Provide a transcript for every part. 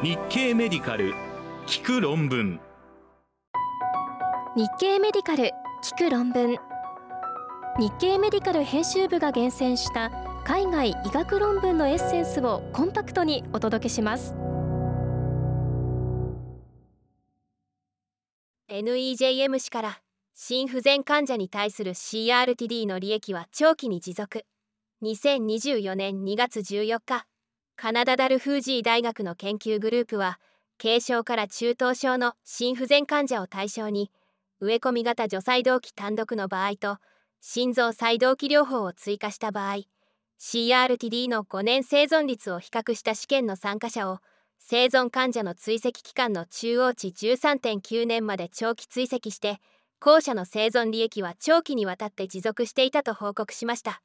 日経メディカル聞く論文。日経メディカル聞く論文。日経メディカル編集部が厳選した海外医学論文のエッセンスをコンパクトにお届けします。NEJM 氏から心不全患者に対する CRTD の利益は長期に持続。2024年2月14日カナダダルフージー大学の研究グループは軽症から中等症の心不全患者を対象に植え込み型除細動器単独の場合と心臓細動器療法を追加した場合 CRTD の5年生存率を比較した試験の参加者を生存患者の追跡期間の中央値13.9年まで長期追跡して後者の生存利益は長期にわたって持続していたと報告しました。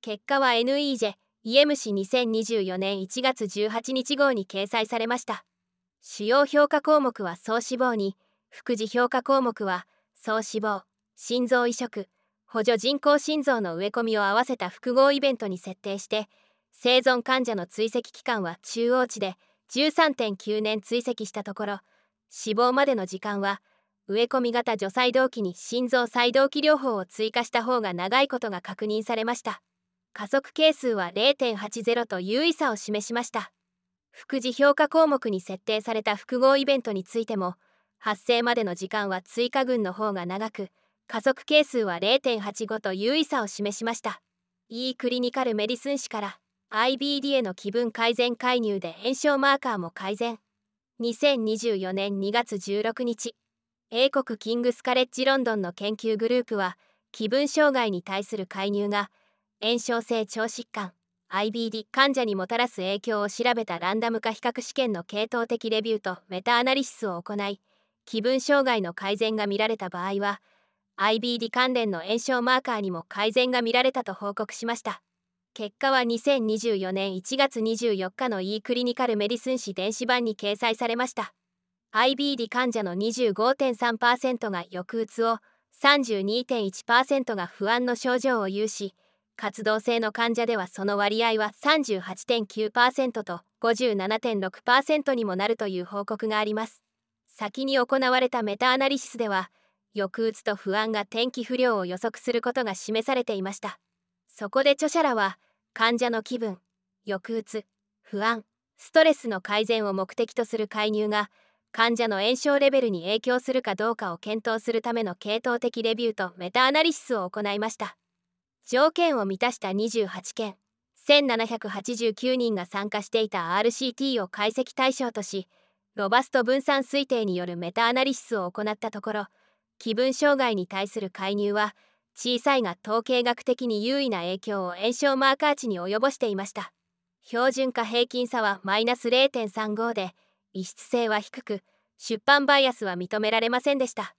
結果は NEJ EM 2024年1月18日号に掲載されました。主要評価項目は総死亡に副次評価項目は総死亡心臓移植補助人工心臓の植え込みを合わせた複合イベントに設定して生存患者の追跡期間は中央値で13.9年追跡したところ死亡までの時間は植え込み型除細動器に心臓細動器療法を追加した方が長いことが確認されました。加速係数は0.80と優位差を示しました。副次評価項目に設定された複合イベントについても発生までの時間は追加群の方が長く加速係数は0.85と優位差を示しました。E クリニカルメディスン誌から IBD への気分改善介入で炎症マーカーも改善。2024年2月16日英国キングスカレッジロンドンの研究グループは気分障害に対する介入が炎症性腸疾患 IBD 患者にもたらす影響を調べたランダム化比較試験の系統的レビューとメタアナリシスを行い気分障害の改善が見られた場合は IBD 関連の炎症マーカーにも改善が見られたと報告しました。結果は2024年1月24日の e クリニカルメディスン誌電子版に掲載されました。IBD 患者の25.3%が抑うつを32.1%が不安の症状を有し活動性の患者ではその割合は38.9%と57.6%にもなるという報告があります。先に行われたメタアナリシスでは抑うつと不安が天気不良を予測することが示されていました。そこで著者らは患者の気分抑うつ不安ストレスの改善を目的とする介入が患者の炎症レベルに影響するかどうかを検討するための系統的レビューとメタアナリシスを行いました。条件を満たした28件1789人が参加していた RCT を解析対象としロバスト分散推定によるメタアナリシスを行ったところ気分障害に対する介入は小さいが統計学的に優位な影響を炎症マーカー値に及ぼしていました。標準化平均差はマイナス0.35で異質性は低く出版バイアスは認められませんでした。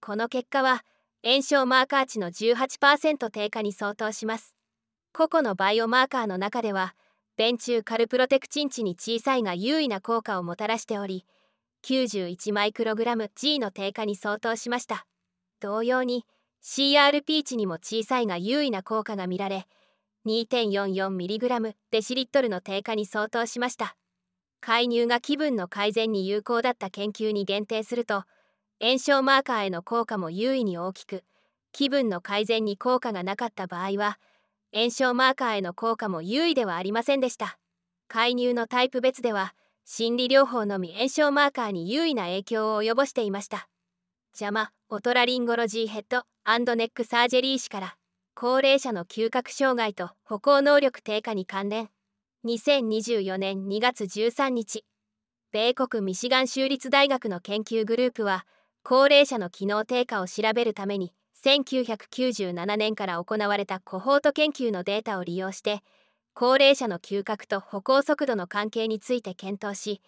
この結果は炎症マーカー値の18%低下に相当します。個々のバイオマーカーの中では便中カルプロテクチン値に小さいが優位な効果をもたらしており91マイクログラム G の低下に相当しました。同様に CRP 値にも小さいが優位な効果が見られ 2.44mg デシリットルの低下に相当しました。介入が気分の改善に有効だった研究に限定すると炎症マーカーへの効果も優位に大きく気分の改善に効果がなかった場合は炎症マーカーへの効果も優位ではありませんでした。介入のタイプ別では心理療法のみ炎症マーカーに優位な影響を及ぼしていました。邪魔オトラリンゴロジーヘッドネックサージェリー氏から高齢者の嗅覚障害と歩行能力低下に関連。2024年2月13日米国ミシガン州立大学の研究グループは高齢者の機能低下を調べるために1997年から行われたコホート研究のデータを利用して高齢者の嗅覚と歩行速度の関係について検討し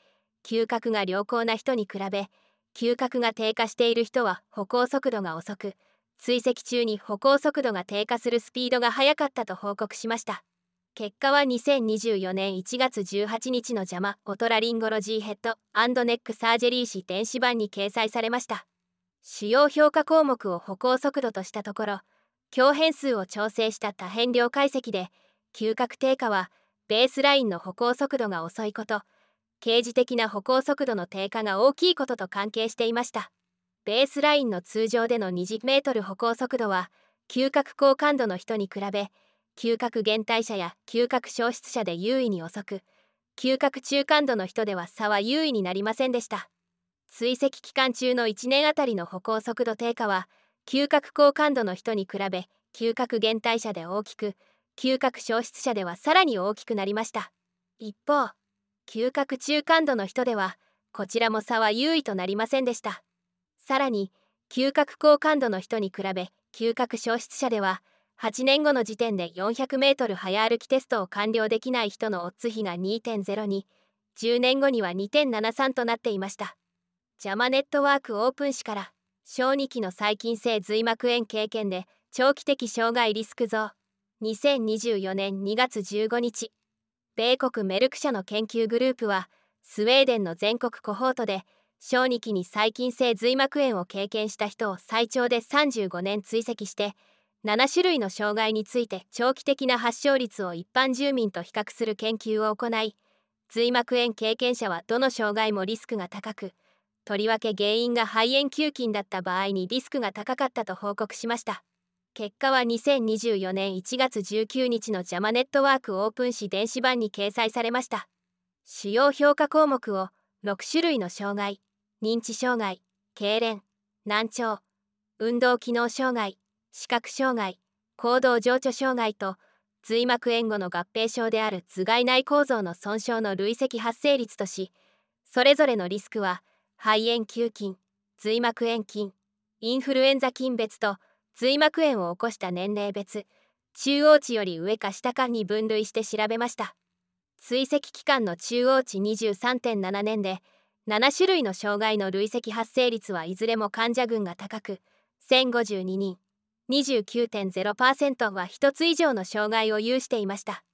嗅覚が良好な人に比べ嗅覚が低下している人は歩行速度が遅く追跡中に歩行速度が低下するスピードが速かったと報告しました。結果は2024年1月18日の邪魔オトラリンゴロジーヘッドネックサージェリー誌電子版に掲載されました。主要評価項目を歩行速度としたところ強変数を調整した多変量解析で嗅覚低下はベースラインの歩行速度が遅いこと刑事的な歩行速度の低下が大きいことと関係していました。ベースラインの通常での20メートル歩行速度は嗅覚高感度の人に比べ嗅覚減退者や嗅覚消失者で優位に遅く嗅覚中感度の人では差は優位になりませんでした。追跡期間中の1年あたりの歩行速度低下は嗅覚高感度の人に比べ嗅覚減退者で大きく嗅覚消失者ではさらに大きくなりました。一方嗅覚中感度の人ではこちらも差は優位となりませんでした。さらに嗅覚高感度の人に比べ嗅覚消失者では8年後の時点で 400m 早歩きテストを完了できない人のオッズ比が2.02 10年後には2.73となっていました。ジャマネットワークオープン誌から小児期の細菌性髄膜炎経験で長期的障害リスク増。2024年2月15日米国メルク社の研究グループはスウェーデンの全国コホートで小児期に細菌性髄膜炎を経験した人を最長で35年追跡して7種類の障害について長期的な発症率を一般住民と比較する研究を行い髄膜炎経験者はどの障害もリスクが高くとりわけ原因が肺炎球菌だった場合にリスクが高かったと報告しました。結果は2024年1月19日のジャマネットワークオープン誌電子版に掲載されました。主要評価項目を6種類の障害認知障害痙攣難聴運動機能障害視覚障害行動情緒障害と髄膜炎後の合併症である頭蓋内構造の損傷の累積発生率としそれぞれのリスクは肺炎球菌髄膜炎菌インフルエンザ菌別と髄膜炎を起こした年齢別中央値より上か下かに分類して調べました。追跡期間の中央値23.7年で7種類の障害の累積発生率はいずれも患者群が高く1052人。29.0%は1つ以上の障害を有していました。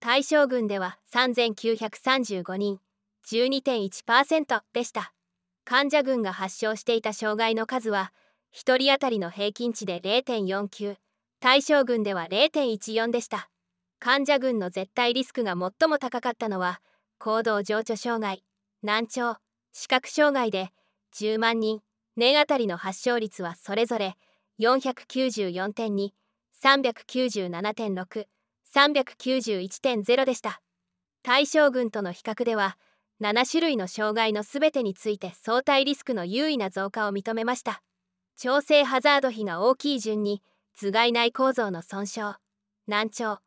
対象群では3935人12.1%でした。患者群が発症していた障害の数は1人当たりの平均値で0.49対象群では0.14でした。患者群の絶対リスクが最も高かったのは行動情緒障害難聴視覚障害で10万人年あたりの発症率はそれぞれ494.2、397.6、391.0でした。対象群との比較では、7種類の障害のすべてについて相対リスクの優位な増加を認めました。調整ハザード比が大きい順に、頭蓋内構造の損傷、難聴、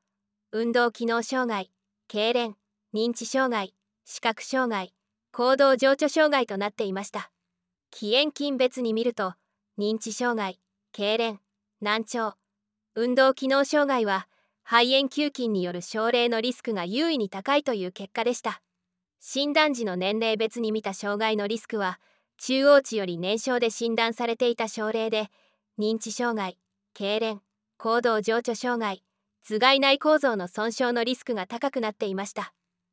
運動機能障害、痙攣、認知障害、視覚障害、行動情緒障害となっていました。起炎菌別に見ると、認知障害、痙攣難聴運動機能障害は肺炎球菌による症例のリスクが優位に高いという結果でした。診断時の年齢別に見た障害のリスクは中央値より年少で診断されていた症例で認知障害痙攣行動情緒障害頭蓋内構造の損傷のリスクが高くなっていました。